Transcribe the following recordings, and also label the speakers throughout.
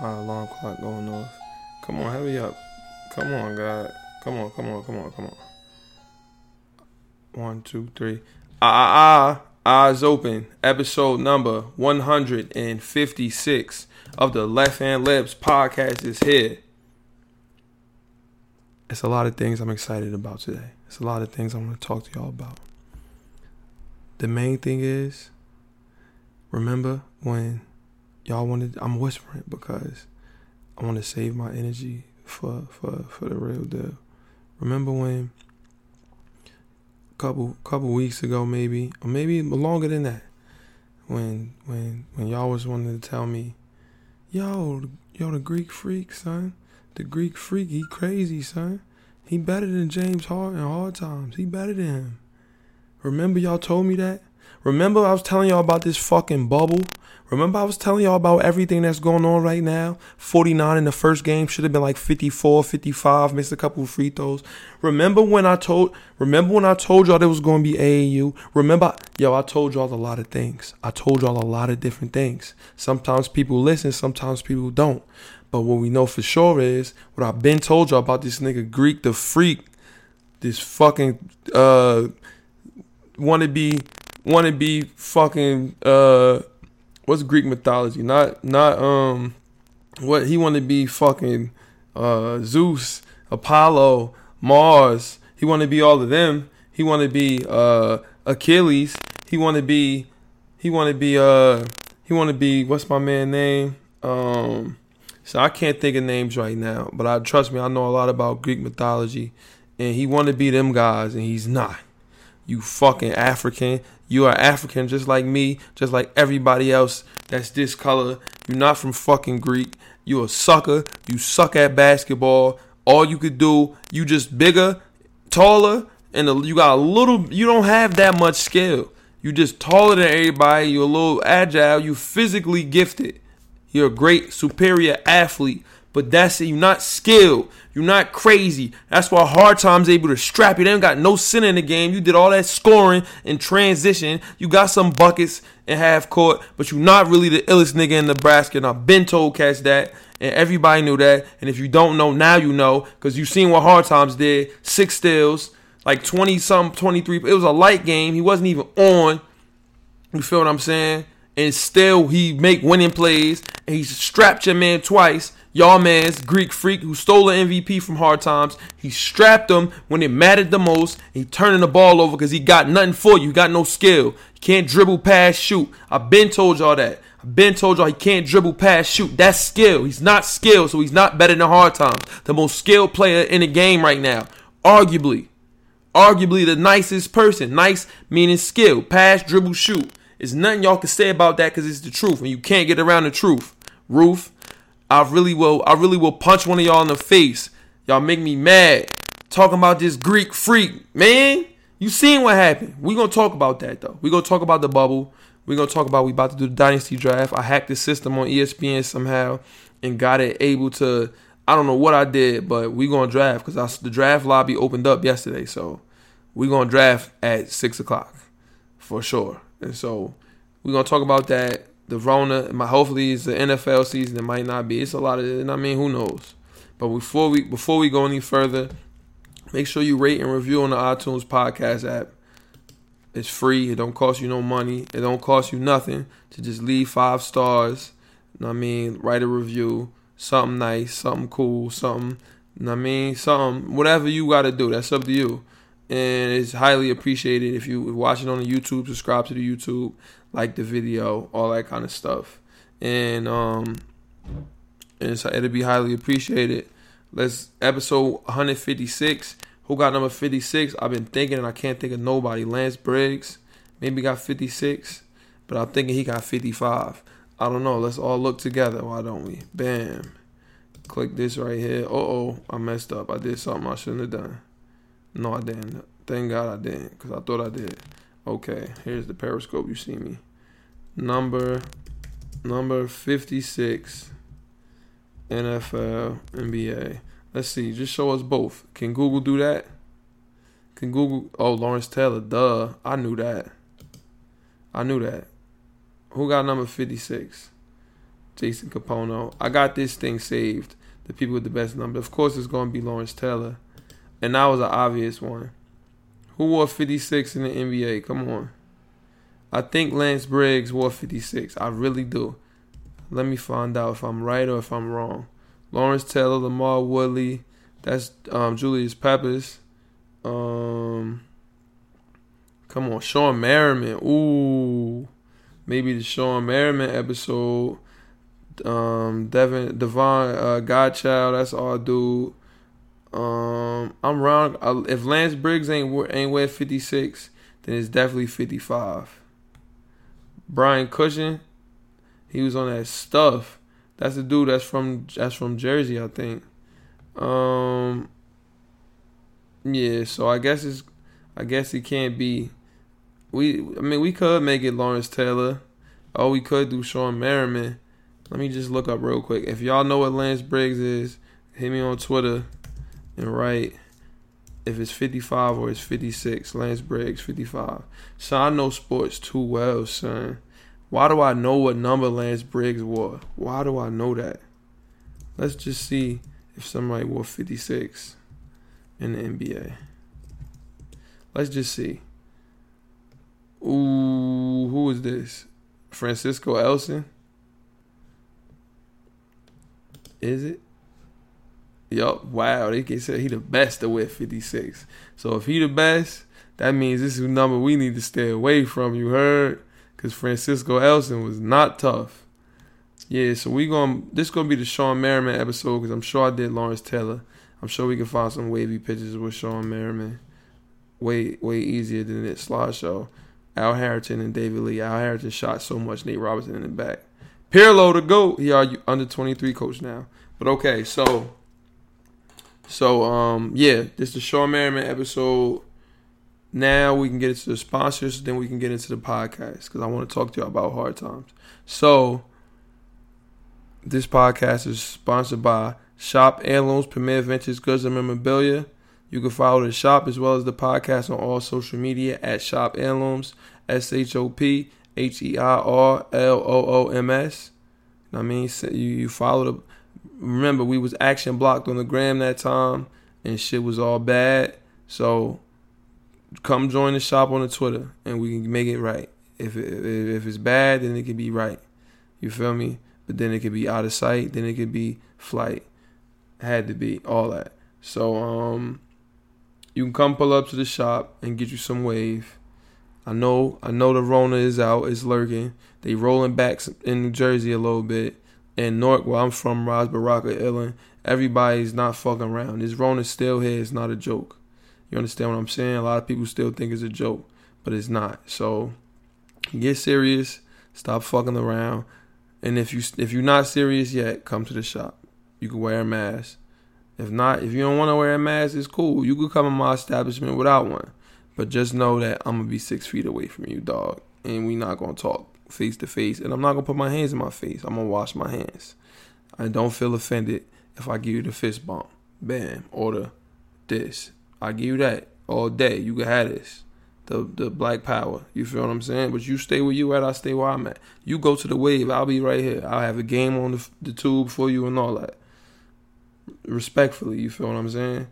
Speaker 1: My alarm clock going off. Come on, hurry up. Come on, God. Come on, come on, come on, come on. One, two, three. Ah, ah, ah. Eyes open. Episode number 156 of the Left Hand Layups podcast is here. It's a lot of things I'm excited about today. It's a lot of things I want to talk to y'all about. The main thing is, remember when y'all wanted I'm whispering because I want to save my energy for for for the real deal. Remember when a couple couple weeks ago maybe or maybe longer than that when when when y'all was wanting to tell me yo yo the Greek freak son. The Greek freak he crazy son. He better than James Harden hard times. He better than him. Remember y'all told me that? Remember I was telling y'all about this fucking bubble Remember, I was telling y'all about everything that's going on right now? 49 in the first game should have been like 54, 55, missed a couple of free throws. Remember when I told remember when I told y'all there was gonna be AAU? Remember yo, I told y'all a lot of things. I told y'all a lot of different things. Sometimes people listen, sometimes people don't. But what we know for sure is what I've been told y'all about this nigga Greek the freak, this fucking uh wanna be wanna be fucking uh what's Greek mythology? Not not um what he wanted to be fucking uh Zeus, Apollo, Mars. He wanted to be all of them. He wanted to be uh Achilles. He wanted to be he wanted to be uh he wanted to be what's my man name? Um so I can't think of names right now, but I trust me, I know a lot about Greek mythology and he wanted to be them guys and he's not. You fucking African. You are African just like me, just like everybody else that's this color. You're not from fucking Greek. You're a sucker. You suck at basketball. All you could do, you just bigger, taller, and you got a little. You don't have that much skill. You just taller than everybody. You're a little agile. You physically gifted. You're a great superior athlete. But that's it. You're not skilled. You're not crazy. That's why Hard Time's able to strap you. They ain't got no sin in the game. You did all that scoring and transition. You got some buckets in half court, but you're not really the illest nigga in Nebraska. And I've been told catch that. And everybody knew that. And if you don't know, now you know. Because you seen what Hard Times did. Six steals, like 20 some, 23. It was a light game. He wasn't even on. You feel what I'm saying? And still he make winning plays. And he strapped your man twice y'all man's Greek freak who stole an MVP from Hard Times. He strapped him when it mattered the most. He turning the ball over because he got nothing for you. He got no skill. You can't dribble, pass, shoot. I've been told y'all that. I've been told y'all he can't dribble, pass, shoot. That's skill. He's not skilled, so he's not better than Hard Times. The most skilled player in the game right now. Arguably. Arguably the nicest person. Nice meaning skill. Pass, dribble, shoot. There's nothing y'all can say about that because it's the truth, and you can't get around the truth. Roof, I really will I really will punch one of y'all in the face. Y'all make me mad. Talking about this Greek freak. Man, you seen what happened. we gonna talk about that though. we gonna talk about the bubble. we gonna talk about we about to do the dynasty draft. I hacked the system on ESPN somehow and got it able to I don't know what I did, but we gonna draft because the draft lobby opened up yesterday. So we gonna draft at six o'clock for sure. And so we gonna talk about that the Rona. My hopefully it's the NFL season. It might not be. It's a lot of. I mean, who knows? But before we before we go any further, make sure you rate and review on the iTunes podcast app. It's free. It don't cost you no money. It don't cost you nothing to just leave five stars. I mean, write a review. Something nice, something cool, something. I mean, something. Whatever you got to do. That's up to you and it's highly appreciated if you watch it on the YouTube, subscribe to the YouTube, like the video, all that kind of stuff, and um, and so it'll be highly appreciated. Let's episode 156. Who got number 56? I've been thinking, and I can't think of nobody. Lance Briggs, maybe got 56, but I'm thinking he got 55. I don't know. Let's all look together. Why don't we? Bam. Click this right here. Uh oh, I messed up. I did something I shouldn't have done. No, I didn't. Thank God I didn't, because I thought I did. Okay, here's the periscope. You see me. Number number 56 NFL NBA. Let's see. Just show us both. Can Google do that? Can Google Oh, Lawrence Taylor. Duh. I knew that. I knew that. Who got number 56? Jason Kapono. I got this thing saved. The people with the best number. Of course, it's going to be Lawrence Taylor. And that was an obvious one. Who wore 56 in the NBA? Come on. I think Lance Briggs wore 56. I really do. Let me find out if I'm right or if I'm wrong. Lawrence Taylor, LaMarr Woodley. That's um, Julius Peppers. Um, come on, Shawne Merriman. Ooh, maybe the Shawne Merriman episode. Um, Devin Devon uh, Godchild. That's our dude. Um, I'm wrong. If Lance Briggs ain't ain't wear 56, then it's definitely 55. Brian Cushing, he was on that stuff. That's the dude that's from that's from Jersey, I think. Um, yeah. So I guess it's I guess it can't be. We I mean we could make it Lawrence Taylor. Oh, we could do Shawne Merriman. Let me just look up real quick. If y'all know what Lance Briggs is, hit me on Twitter and write if it's 55 or it's 56. Lance Briggs, 55. So I know sports too well, son. Why do I know what number Lance Briggs wore? Why do I know that? Let's just see if somebody wore 56 in the NBA. Let's just see. Ooh, who is this? Francisco Elson? Is it? Yup. Wow. They can say he the best to wear 56. So if he the best, that means this is a number we need to stay away from. You heard? Because Francisco Elson was not tough. Yeah, so we going to this gonna be the Shawne Merriman episode because I'm sure I did Lawrence Taylor. I'm sure we can find some wavy pictures with Shawne Merriman. Way way easier than that slideshow. Al Harrington and David Lee. Al Harrington shot so much Nate Robinson in the back. Pirlo to go. He are under 23 coach now. But okay, so so um yeah, this is the Shawne Merriman episode. Now we can get into the sponsors, then we can get into the podcast because I want to talk to you about hard times. So this podcast is sponsored by Shop Heirlooms, Premier Ventures, Goods and Memorabilia. You can follow the shop as well as the podcast on all social media at Shop Heirlooms, S H O P H E I R L O O M S. I mean, you you follow the remember we was action blocked on the gram that time and shit was all bad. So come join the shop on the Twitter and we can make it right. If it, if it's bad, then it can be right. You feel me? But then it could be out of sight. Then it could be flight. Had to be all that. So um, you can come pull up to the shop and get you some wave. I know I know the Rona is out. It's lurking. They rolling back in New Jersey a little bit in Newark, where I'm from, Ras Baraka, Illinois, everybody's not fucking around. This Rona's still here. It's not a joke. You understand what I'm saying? A lot of people still think it's a joke, but it's not. So get serious. Stop fucking around. And if you if you're not serious yet, come to the shop. You can wear a mask. If not, if you don't want to wear a mask, it's cool. You could come in my establishment without one. But just know that I'm gonna be six feet away from you, dog, and we not gonna talk face to face, and I'm not gonna put my hands in my face. I'm gonna wash my hands. I don't feel offended if I give you the fist bump. Bam, or the this. I give you that all day. You can have this. The the black power. You feel what I'm saying? But you stay where you at. I stay where I'm at. You go to the wave. I'll be right here. I'll have a game on the, the tube for you and all that. Respectfully, you feel what I'm saying?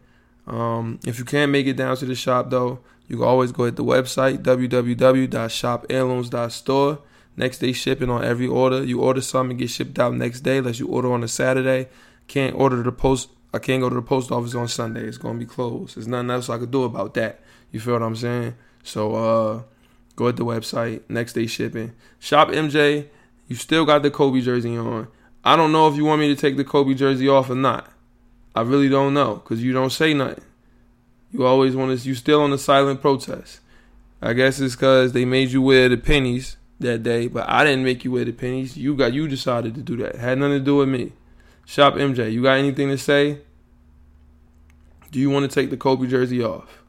Speaker 1: Um, if you can't make it down to the shop though, you can always go at the website www.shopheirlooms.store Next day shipping on every order. You order something, get shipped out next day. Unless you order on a Saturday, can't order the post. I can't go to the post office on Sunday. It's gonna be closed. There's nothing else I could do about that. You feel what I'm saying? So uh, go at the website. Next day shipping. Shop MJ. You still got the Kobe jersey on. I don't know if you want me to take the Kobe jersey off or not. I really don't know because you don't say nothing. You always want to. You still on the silent protest. I guess it's because they made you wear the pennies that day, but I didn't make you wear the pennies. You got you decided to do that. It had nothing to do with me. Shop MJ, you got anything to say? Do you want to take the Kobe jersey off?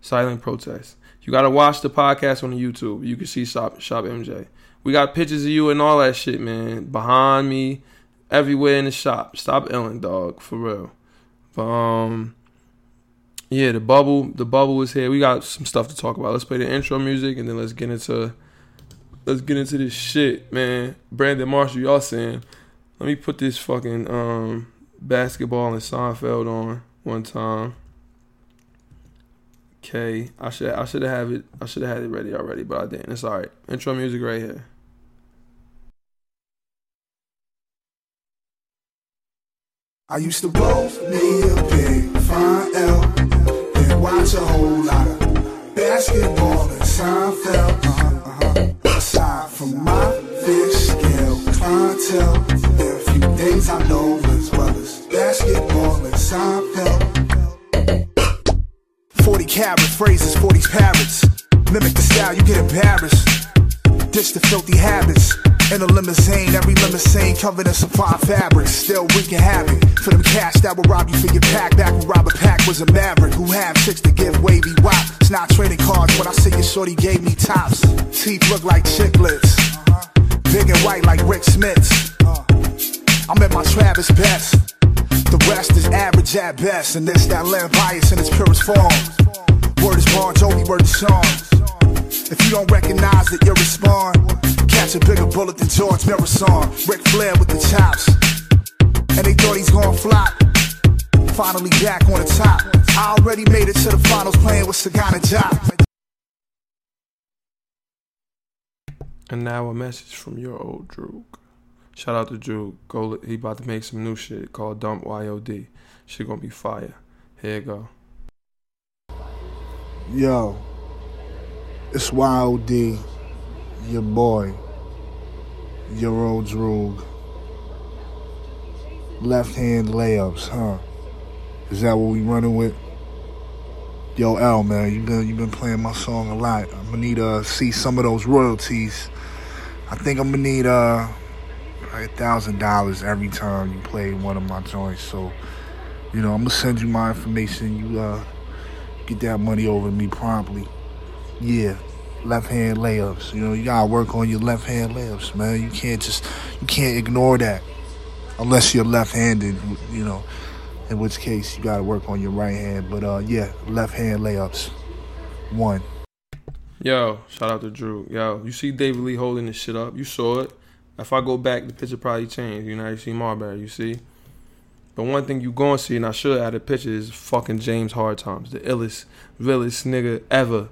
Speaker 1: Silent protest. You gotta watch the podcast on the YouTube. You can see Shop Shop MJ. We got pictures of you and all that shit, man. Behind me, everywhere in the shop. Stop Ellen, dog, for real. But, um, yeah, the bubble, the bubble is here. We got some stuff to talk about. Let's play the intro music and then let's get into let's get into this shit, man. Brandon Marshall, y'all saying, let me put this fucking um, basketball and Seinfeld on one time. Okay, I should I should have it I should have had it ready already, but I didn't. It's all right. Intro music right here.
Speaker 2: I used to roll me a big fine L basketball and Seinfeld. Uh-huh, uh-huh. Aside from my fair scale clientele, there are a few things I know as well as basketball and Seinfeld. 40 carat phrases, 40s parrots. Mimic the style, you get embarrassed. Ditch the filthy habits. In a limousine, every limousine covered in supply fabrics. Still wreaking havoc for them cash that will rob you for your pack. Back when Robert Pack was a maverick who had six to give wavy wop. It's not trading cards when I see your shorty gave me tops. Teeth look like chiclets. Big and white like Rik Smits. I'm at my Travis best. The rest is average at best, and this that land bias in its purest form. Word is Bon Jovi, word is Sean. If you don't recognize that you're respond, catch a bigger bullet than George Marathon. Ric Flair with the chops, and they thought he's gonna flop. Finally back on the top. I already made it to the finals playing with Sagana Diop.
Speaker 1: And now a message from your old Droog. Shout out to Drew. Go. He about to make some new shit called Dump YOD. Shit gonna be fire. Here you go.
Speaker 2: Yo, it's YOD, your boy, your old Droog. Left hand layups, huh? Is that what we running with? Yo, L man, you been you been playing my song a lot. I'm gonna need to uh, see some of those royalties. I think I'm gonna need uh a thousand dollars every time you play one of my joints. So, you know, I'm gonna send you my information. You uh get that money over to me promptly. Yeah, left hand layups. You know, you gotta work on your left hand layups, man. You can't just you can't ignore that unless you're left handed. You know, in which case you gotta work on your right hand. But uh, yeah, left hand layups. One.
Speaker 1: Yo, shout out to Drew. Yo, you see David Lee holding this shit up. You saw it. If I go back, the picture probably changed. You know, you see Marbury, you see. But one thing you gonna see, and I should add a picture, is fucking James Hard Times, the illest, realest nigga ever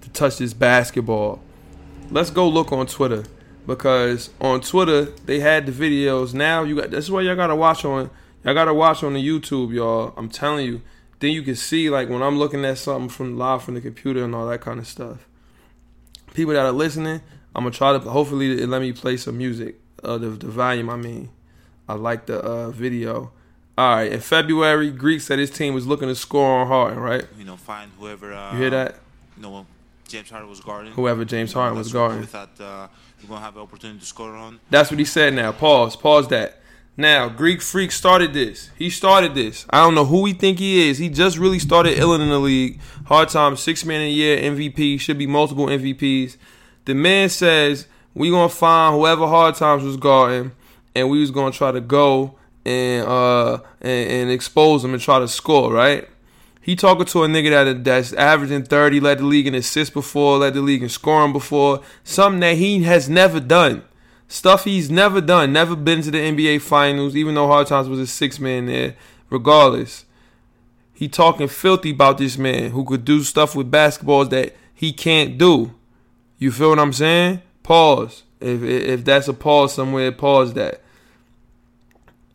Speaker 1: to touch this basketball. Let's go look on Twitter because on Twitter they had the videos. Now you got this is what y'all gotta watch on. Y'all gotta watch on the YouTube, y'all. I'm telling you. Then you can see like when I'm looking at something from live from the computer and all that kind of stuff. People that are listening, I'm gonna try to hopefully it let me play some music. Uh, the the volume, I mean. I like the uh, video. All right, in February, Greek said his team was looking to score on Harden, right?
Speaker 3: You know, find whoever. Uh,
Speaker 1: You hear that?
Speaker 3: You know, James Harden was guarding.
Speaker 1: Whoever James
Speaker 3: You know,
Speaker 1: Harden was guarding.
Speaker 3: We thought uh, we're gonna have the opportunity to score on.
Speaker 1: That's what he said now. Pause. Pause that. Now, Greek Freak started this. He started this. I don't know who he think he is. He just really started illing in the league. Hard time, six man a year MVP. Should be multiple MVPs. The man says we gonna find whoever Hard Times was guarding, and we was gonna try to go and uh and, and expose him and try to score. Right? He talking to a nigga that that's averaging 30, led the league in assists before, led the league in scoring before, something that he has never done. Stuff he's never done, never been to the NBA finals, even though Hard Times was a six man there. Regardless, he talking filthy about this man who could do stuff with basketballs that he can't do. You feel what I'm saying? Pause. If if that's a pause somewhere, pause that.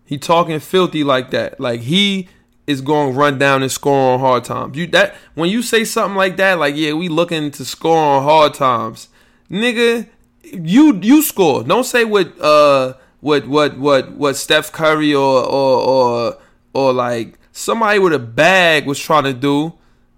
Speaker 1: He talking filthy like that. Like he is going to run down and score on hard times. You that when you say something like that, like yeah, we looking to score on hard times, nigga. You you score. Don't say what uh what what what what Steph Curry or or or or like somebody with a bag was trying to do.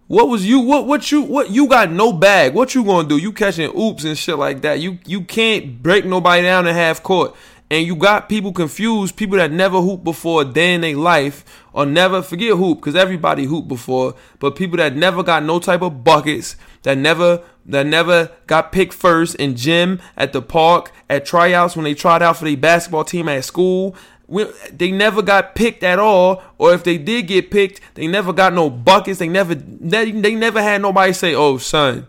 Speaker 1: What was you what what you what you got no bag. What you gonna do? You catching oops and shit like that. You you can't break nobody down in half court. And you got people confused, people that never hooped before a day in their life, or never forget hoop, because everybody hooped before, but people that never got no type of buckets, that never that never got picked first in gym, at the park, at tryouts when they tried out for their basketball team at school. We, they never got picked at all, or if they did get picked, they never got no buckets. They never they, they never had nobody say, "Oh, son."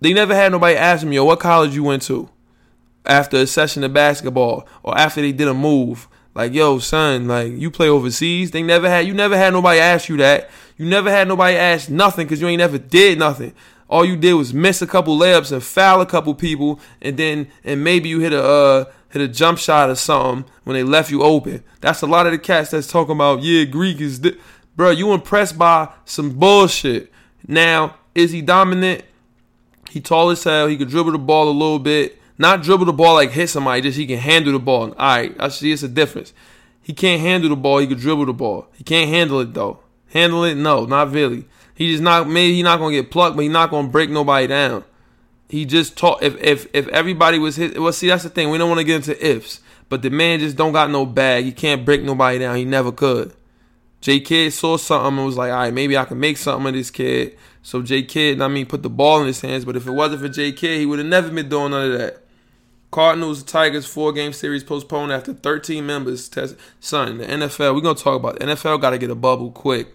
Speaker 1: They never had nobody ask me, "Yo, what college you went to?" After a session of basketball or after they did a move. Like, yo, son, like you play overseas. They never had you never had nobody ask you that. You never had nobody ask nothing because you ain't never did nothing. All you did was miss a couple layups and foul a couple people, and then and maybe you hit a uh, hit a jump shot or something when they left you open. That's a lot of the cats that's talking about. Yeah, Greek is, di-. bro. You impressed by some bullshit. Now, is he dominant? He tall as hell. He could dribble the ball a little bit. Not dribble the ball like hit somebody, just he can handle the ball. All right, I see it's a difference. He can't handle the ball. He could dribble the ball. He can't handle it though. Handle it? No, not really. He just not maybe he not gonna get plucked, but he not gonna break nobody down. He just taught if if if everybody was hit Well, see that's the thing. We don't want to get into ifs, but the man just don't got no bag. He can't break nobody down. He never could. J Kidd saw something and was like, all right, maybe I can make something of this kid. So J Kidd, I mean, put the ball in his hands. But if it wasn't for J Kidd, he would have never been doing none of that. Cardinals Tigers four game series postponed after 13 members test. Son, the NFL, we're gonna talk about it. NFL got to get a bubble quick.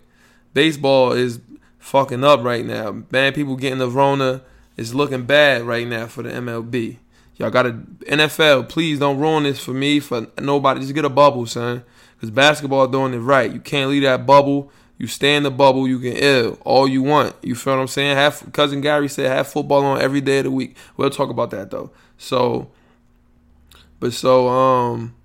Speaker 1: Baseball is fucking up right now. Man, people getting the Rona. It's looking bad right now for the MLB. Y'all got to NFL. Please don't ruin this for me for nobody. Just get a bubble, son. Because basketball doing it right. You can't leave that bubble. You stay in the bubble. You can ill all you want. You feel what I'm saying? Have cousin Gary said have football on every day of the week. We'll talk about that though. So but so um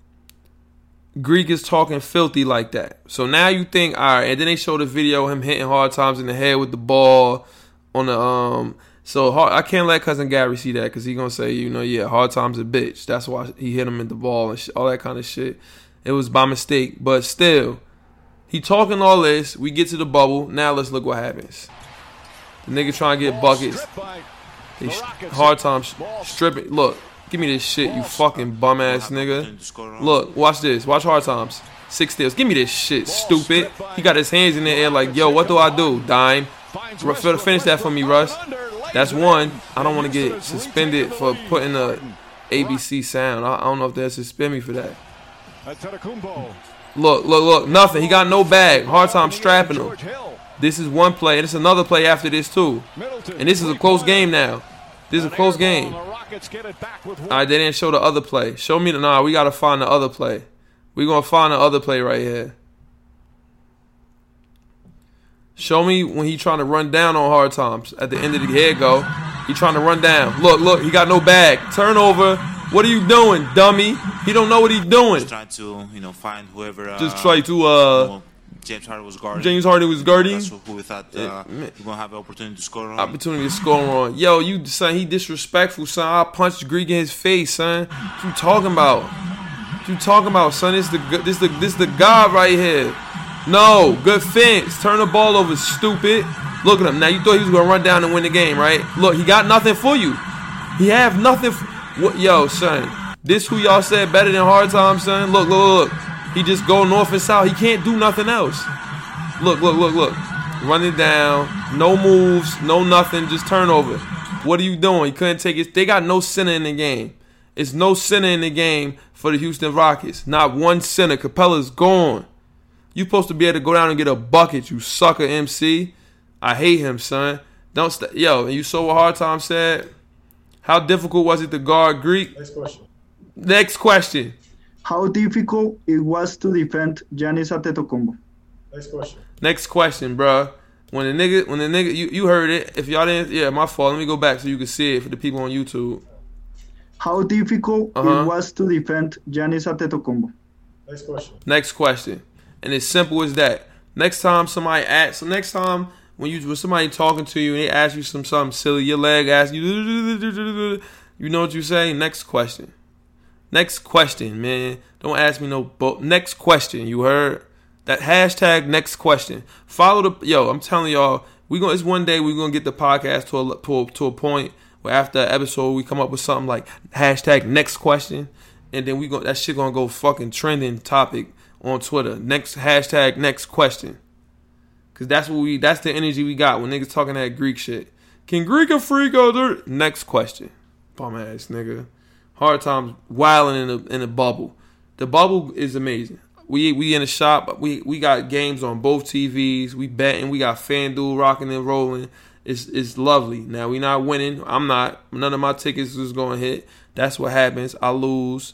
Speaker 1: Greek is talking filthy like that. So now you think, all right, and then they show the video him hitting hard times in the head with the ball on the um. So hard, I can't let cousin Gary see that because he gonna say, you know, yeah, hard times a bitch. That's why he hit him in the ball and sh- all that kind of shit. It was by mistake, but still, he talking all this. We get to the bubble. Now let's look what happens. The nigga trying to get buckets. They sh- hard times stripping. Look, Give me this shit, you fucking bum ass nigga. Look, watch this. Watch hard times. Six steals. Give me this shit, stupid. He got his hands in the air like, yo, what do I do? Dime. Finish that for me, Russ. That's one. I don't want to get suspended for putting a ABC sound. I, don't know if they'll suspend me for that. Look, look, look. Nothing. He got no bag. Hard time strapping him. This is one play, and it's another play after this too. And this is a close game now. This is a close game. All right, they didn't show the other play. Show me the nah. We gotta find the other play. We gonna find the other play right here. Show me when he trying to run down on hard times. At the end of the here go. He trying to run down. Look, look, he got no bag. Turnover. What are you doing, dummy? He don't know what he's doing.
Speaker 3: Just trying to, you know, find whoever. Uh,
Speaker 1: Just try to uh
Speaker 3: James Harden was guarding.
Speaker 1: James Harden was guarding.
Speaker 3: That's who we thought uh, we're gonna have an opportunity to score on.
Speaker 1: Opportunity to score on. Yo, you son, he disrespectful, son. I punched Greek in his face, son. What you talking about? What you talking about, son? This the this the this the god right here. No, good fence. Turn the ball over, stupid. Look at him. Now you thought he was gonna run down and win the game, right? Look, he got nothing for you. He have nothing. what, yo, son? This who y'all said better than hard times, son? Look, look, look. He just go north and south. He can't do nothing else. Look, look, look, look. Running down, no moves, no nothing, just turnover. What are you doing? He couldn't take it. They got no center in the game. It's no center in the game for the Houston Rockets. Not one center. Capela's gone. You supposed to be able to go down and get a bucket, you sucker MC. I hate him, son. Don't st- yo. And you saw what hard time said. How difficult was it to guard Greek?
Speaker 4: Next question.
Speaker 1: Next question.
Speaker 4: How difficult it was to defend Giannis Antetokounmpo?
Speaker 2: Next question.
Speaker 1: Next question, bro. When the nigga, when the nigga, you, you heard it. If y'all didn't, yeah, my fault. Let me go back so you can see it for the people on YouTube.
Speaker 4: How difficult
Speaker 1: Uh-huh.
Speaker 4: it was to defend Giannis Antetokounmpo?
Speaker 2: Next question.
Speaker 1: Next question, and it's simple as that. Next time somebody asks, so next time when you when somebody talking to you and they ask you some something silly, your leg asks you, you know what you say. Next question. Next question, man. Don't ask me no. Bo- next question. You heard that hashtag? Next question. Follow the yo. I'm telling y'all, we gonna. It's one day we gonna get the podcast to a to to a point where after episode we come up with something like hashtag next question, and then we go that shit gonna go fucking trending topic on Twitter. Next hashtag next question. Cause that's what we. That's the energy we got when niggas talking that Greek shit. Can Greek a freak go there? Next question. Bum ass nigga. Hard times wilding in the in the bubble. The bubble is amazing. We we in the shop. We we got games on both TVs. We betting. We got FanDuel rocking and rolling. It's it's lovely. Now we not winning. I'm not. None of my tickets is going to hit. That's what happens. I lose.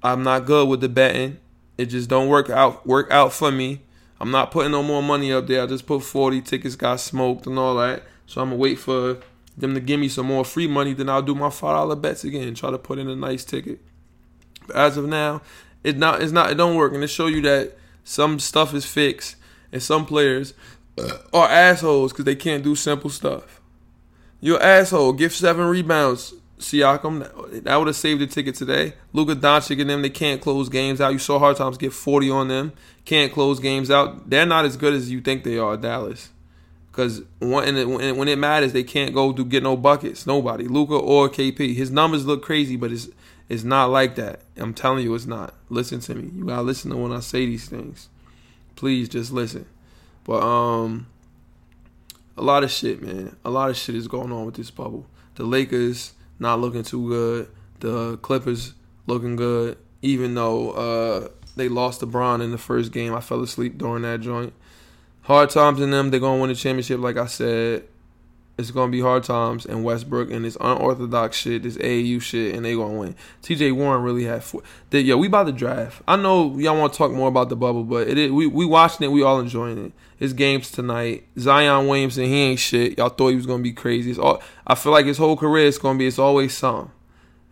Speaker 1: I'm not good with the betting. It just don't work out work out for me. I'm not putting no more money up there. I just put 40 tickets got smoked and all that. So I'm gonna wait for them to give me some more free money. Then I'll do my five dollar bets again. Try to put in a nice ticket. But as of now, it not it's not it don't work. And it show you that some stuff is fixed and some players are assholes because they can't do simple stuff. You're asshole. Give seven rebounds. Siakam, that would have saved the ticket today. Luka Doncic and them, they can't close games out. You saw hard times get 40 on them. Can't close games out. They're not as good as you think they are, Dallas. Because when it, when it matters, they can't go to get no buckets. Nobody, Luka or KP. His numbers look crazy, but it's it's not like that. I'm telling you, it's not. Listen to me. You gotta listen to when I say these things. Please just listen. But um, a lot of shit, man. A lot of shit is going on with this bubble. The Lakers not looking too good. The Clippers looking good, even though uh, they lost to Bron in the first game. I fell asleep during that joint. Hard times in them. They're gonna win the championship, like I said. It's gonna be hard times in Westbrook and this unorthodox shit, this AAU shit, and they gonna win. TJ Warren really had four. They, yo, we about to draft. I know y'all want to talk more about the bubble, but it is, we we watching it. We all enjoying it. It's games tonight. Zion Williamson, he ain't shit. Y'all thought he was gonna be crazy. It's all, I feel like his whole career is gonna be. It's always something.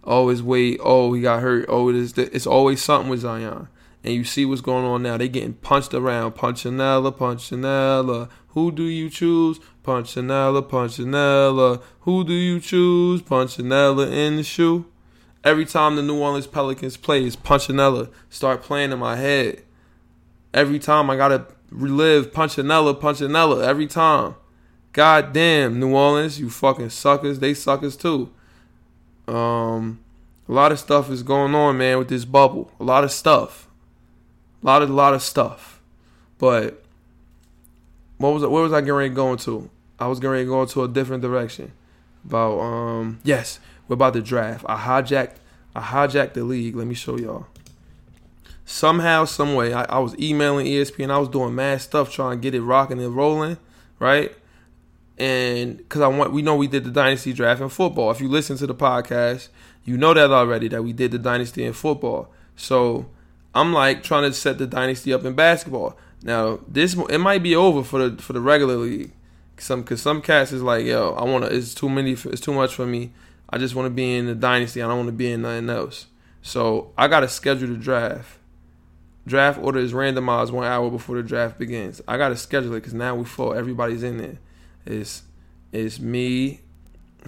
Speaker 1: Always wait. Oh, he got hurt. Oh, it is. It's always something with Zion. And you see what's going on now. They getting punched around. Punchinella, Punchinella. Who do you choose? Punchinella, Punchinella. Who do you choose? Punchinella in the shoe. Every time the New Orleans Pelicans play, it's Punchinella start playing in my head. Every time I gotta relive Punchinella, Punchinella every time. God damn, New Orleans, you fucking suckers. They suckers too. Um, a lot of stuff is going on, man, with this bubble. A lot of stuff. A lot of, lot of stuff. But what was where was I getting ready going to? I was getting ready to go into a different direction. About um yes, we're about to draft. I hijacked I hijacked the league. Let me show y'all somehow, some way, I, I, was emailing ESPN. I was doing mad stuff trying to get it rocking and rolling, right? And because I want, we know we did the dynasty draft in football. If you listen to the podcast, you know that already that we did the dynasty in football. So I'm like trying to set the dynasty up in basketball. Now this it might be over for the for the regular league. Some because some cats is like, yo, I want to. It's too many. It's too much for me. I just want to be in the dynasty. I don't want to be in nothing else. So I got to schedule the draft draft order is randomized one hour before the draft begins. I gotta schedule it because now we fall. Everybody's in there. It's it's me.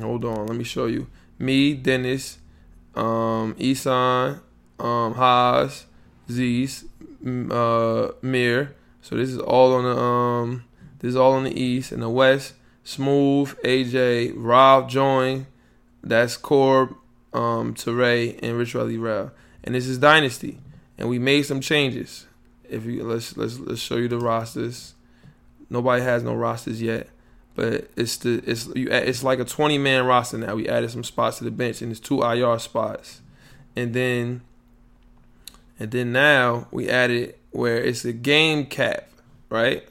Speaker 1: Hold on, let me show you. Me, Dennis, um, Isan, um, Haas, Z's, uh, Mir. So this is all on the um, this is all on the east and the west. Smooth, AJ, Rob, join. That's Corb, um, Teray, and Rich Riley Rel. And this is Dynasty and we made some changes. If you let's let's let's show you the rosters. Nobody has no rosters yet, but it's the it's you it's like a 20 man roster now. We added some spots to the bench and it's two IR spots, and then and then now we added where it's a game cap, right?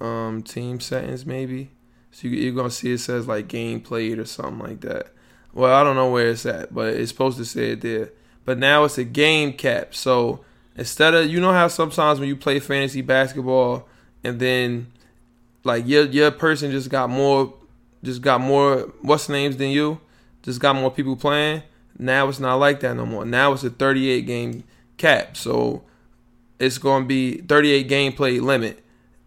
Speaker 1: Um, team settings maybe. So you, you're gonna see it says like game played or something like that. Well, I don't know where it's at, but it's supposed to say it there but now it's a game cap. So instead of you know how sometimes when you play fantasy basketball and then like your your person just got more just got more what's names than you, just got more people playing. Now it's not like that no more. Now it's a 38 game cap. So it's going to be 38 gameplay limit.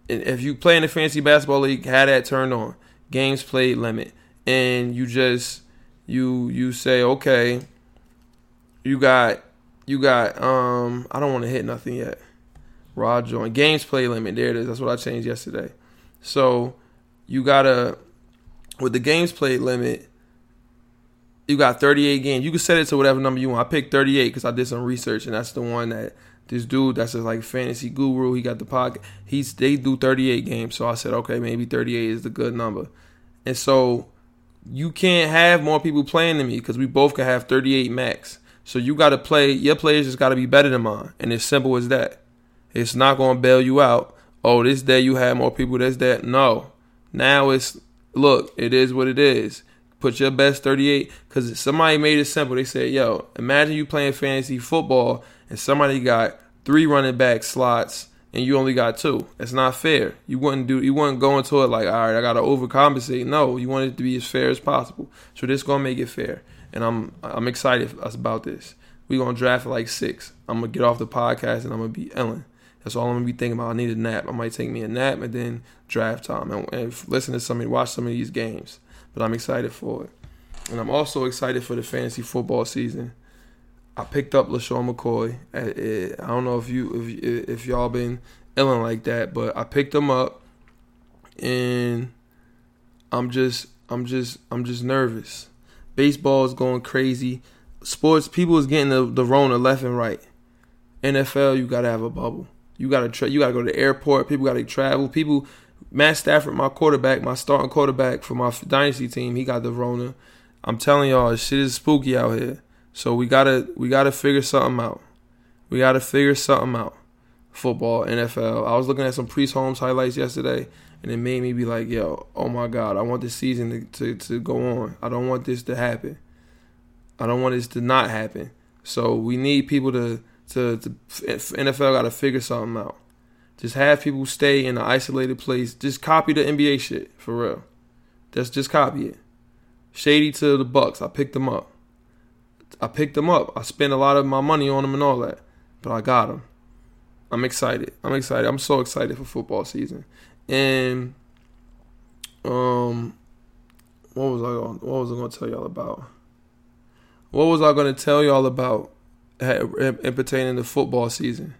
Speaker 1: And if you play in the fantasy basketball league, have that turned on. Games played limit. And you just you you say, okay, you got you got um I don't want to hit nothing yet. Raw join games play limit. There it is. That's what I changed yesterday. So you gotta with the games play limit. You got 38 games. You can set it to whatever number you want. I picked 38 because I did some research, and that's the one that this dude that's a like fantasy guru. He got the pocket. He's they do 38 games, so I said okay, maybe 38 is the good number. And so you can't have more people playing than me because we both can have 38 max. So you got to play. Your players just got to be better than mine, and it's simple as that. It's not going to bail you out. Oh, this day you had more people. This that. No. Now it's look. It is what it is. Put your best 38 because somebody made it simple. They said, yo, imagine you playing fantasy football and somebody got three running back slots and you only got two. It's not fair. You wouldn't do you wouldn't go into it like, all right, I gotta overcompensate. No, you want it to be as fair as possible. So this gonna make it fair. And I'm I'm excited about this. We gonna draft like six. I'm gonna get off the podcast and I'm gonna be Ellen. That's all I'm gonna be thinking about. I need a nap. I might take me a nap and then draft time and, and listen to somebody watch some of these games but I'm excited for it. And I'm also excited for the fantasy football season. I picked up LeSean McCoy. I don't know if you if if y'all been illing like that, but I picked him up, and I'm just I'm just I'm just nervous. Baseball is going crazy. Sports people is getting the the Rona left and right. NFL, you gotta have a bubble. You gotta tra- you gotta go to the airport. People gotta travel. People Matt Stafford, my quarterback, my starting quarterback for my dynasty team, he got the Rona. I'm telling y'all, shit is spooky out here. So we gotta we gotta figure something out. We gotta figure something out. Football, NFL. I was looking at some Priest Holmes highlights yesterday, and it made me be like, "Yo, oh my God, I want this season to, to, to go on. I don't want this to happen. I don't want this to not happen. So we need people to to, to NFL got to figure something out. Just have people stay in an isolated place. Just copy the NBA shit for real. Just just copy it. Shady to the Bucs. I picked them up. I picked them up. I spent a lot of my money on them and all that, but I got them. I'm excited. I'm excited. I'm so excited for football season. And um, what was I going? What was I going to tell y'all about? What was I going to tell y'all about in pertaining to football season?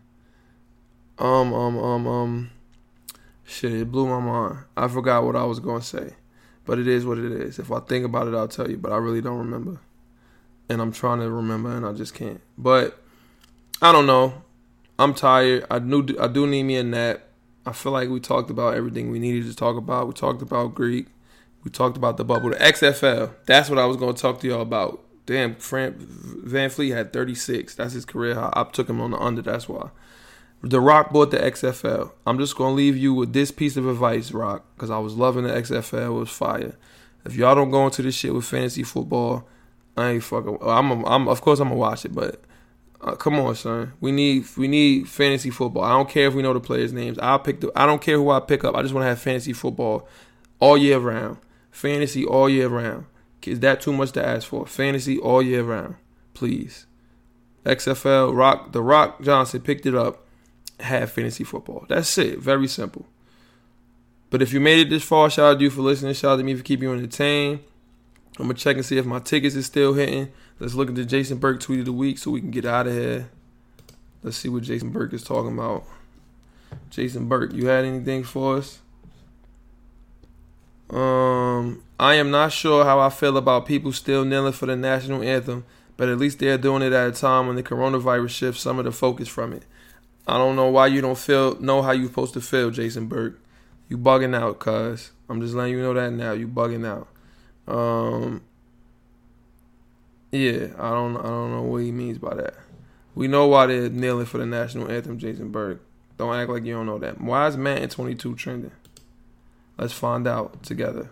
Speaker 1: Um, um, um, um. Shit, it blew my mind. I forgot what I was gonna say, but it is what it is. If I think about it, I'll tell you. But I really don't remember, and I'm trying to remember, and I just can't. But I don't know. I'm tired. I knew I do need me a nap. I feel like we talked about everything we needed to talk about. We talked about Greek. We talked about the bubble, the XFL. That's what I was going to talk to y'all about. Damn, Fran, VanVleet had 36. That's his career high. I took him on the under. That's why. The Rock bought the XFL. I'm just gonna leave you with this piece of advice, Rock, because I was loving the XFL. It was fire. If y'all don't go into this shit with fantasy football, I ain't fucking. I'm, a, I'm of course I'm gonna watch it, but uh, come on, son. We need we need fantasy football. I don't care if we know the players' names. I'll pick the. I don't care who I pick up. I just want to have fantasy football all year round. Fantasy all year round. Is that too much to ask for? Fantasy all year round, please. XFL Rock. The Rock Johnson picked it up have fantasy football. That's it. Very simple. But if you made it this far, shout out to you for listening. Shout out to me for keeping you entertained. I'm gonna check and see if my tickets is still hitting. Let's look at the Jason Burke tweet of the week so we can get out of here. Let's see what Jason Burke is talking about. Jason Burke, you had anything for us? Um, I am not sure how I feel about people still kneeling for the national anthem, but at least they're doing it at a time when the coronavirus shifts some of the focus from it. I don't know why you don't feel know how you supposed to feel, Jason Burke. You bugging out, cuz. I'm just letting you know that now. You bugging out. Um Yeah, I don't I don't know what he means by that. We know why they're kneeling for the national anthem, Jason Burke. Don't act like you don't know that. Why is Madden 22 trending? Let's find out together.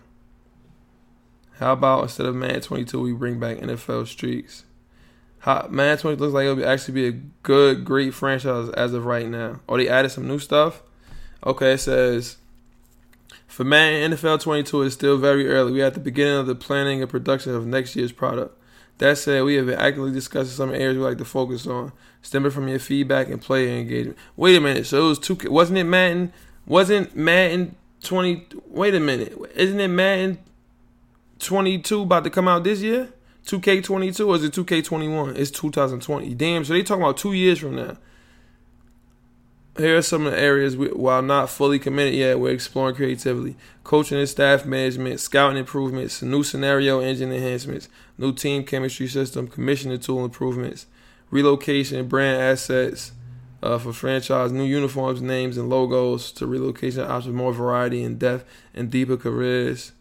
Speaker 1: How about instead of Madden 22, we bring back NFL streaks? How, Madden 20 looks like it'll actually be a good, great franchise as of right now. Oh, they added some new stuff? Okay, it says for Madden NFL 22 is still very early. We are at the beginning of the planning and production of next year's product. That said, we have been actively discussing some areas we like to focus on, stemming from your feedback and player engagement. Wait a minute, so it was two. Wasn't it Madden? Wasn't Madden 20? Wait a minute, isn't it Madden 22 about to come out this year? 2K22 or is it 2K21? It's 2020. Damn, so they talking about two years from now. Here are some of the areas we, while not fully committed yet, we're exploring creatively. Coaching and staff management, scouting improvements, new scenario engine enhancements, new team chemistry system, commissioning tool improvements, relocation, brand assets uh, for franchise, new uniforms, names, and logos to relocation options, more variety and depth and deeper careers.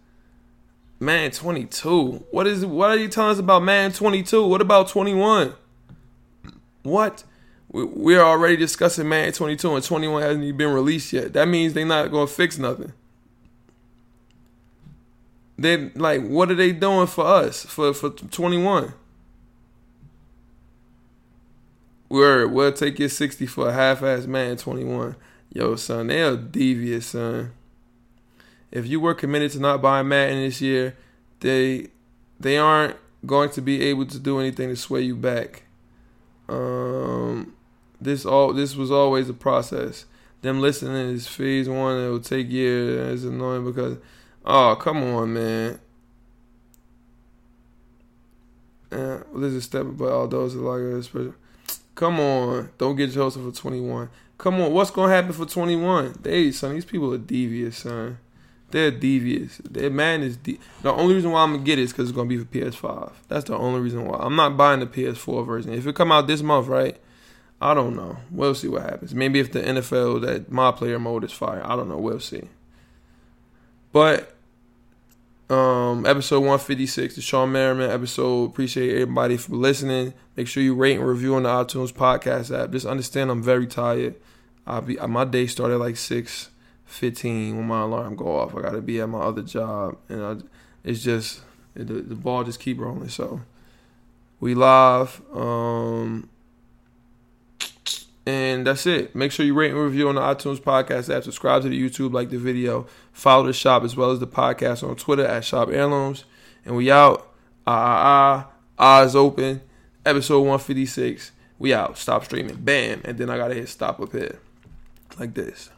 Speaker 1: Madden 22. What is what are you telling us about Madden 22? What about 21? What? We, are already discussing Madden 22 and 21 hasn't even been released yet. That means they're not going to fix nothing. They like what are they doing for us for for 21? We're we'll take your 60 for a half ass Madden 21. Yo, son, they are devious, son. If you were committed to not buying Madden this year, they they aren't going to be able to do anything to sway you back. Um, this all this was always a process. Them listening is phase one. It will take years. It's annoying because, oh come on, man. Uh, well, this is a step above all those are like this. Come on, don't get Joseph for twenty one. Come on, what's gonna happen for twenty one? They son, these people are devious, son. They're devious. Their man is de- the only reason why I'm gonna get it is because it's gonna be for PS5. That's the only reason why. I'm not buying the PS4 version. If it come out this month, right? I don't know. We'll see what happens. Maybe if the NFL that my player mode is fire, I don't know. We'll see. But um, episode 156, the Shawne Merriman episode. Appreciate everybody for listening. Make sure you rate and review on the iTunes podcast app. Just understand I'm very tired. I'll be my day started like six 15 when my alarm go off. I got to be at my other job, and I, it's just it, the, the, ball just keep rolling. So we live, um, and that's it. Make sure you rate and review on the iTunes podcast app. Subscribe to the YouTube, like the video, follow the shop as well as the podcast on Twitter at Shop Heirlooms, and we out. Ah ah ah, eyes open. Episode 156. We out. Stop streaming. Bam, and then I gotta hit stop up here, like this.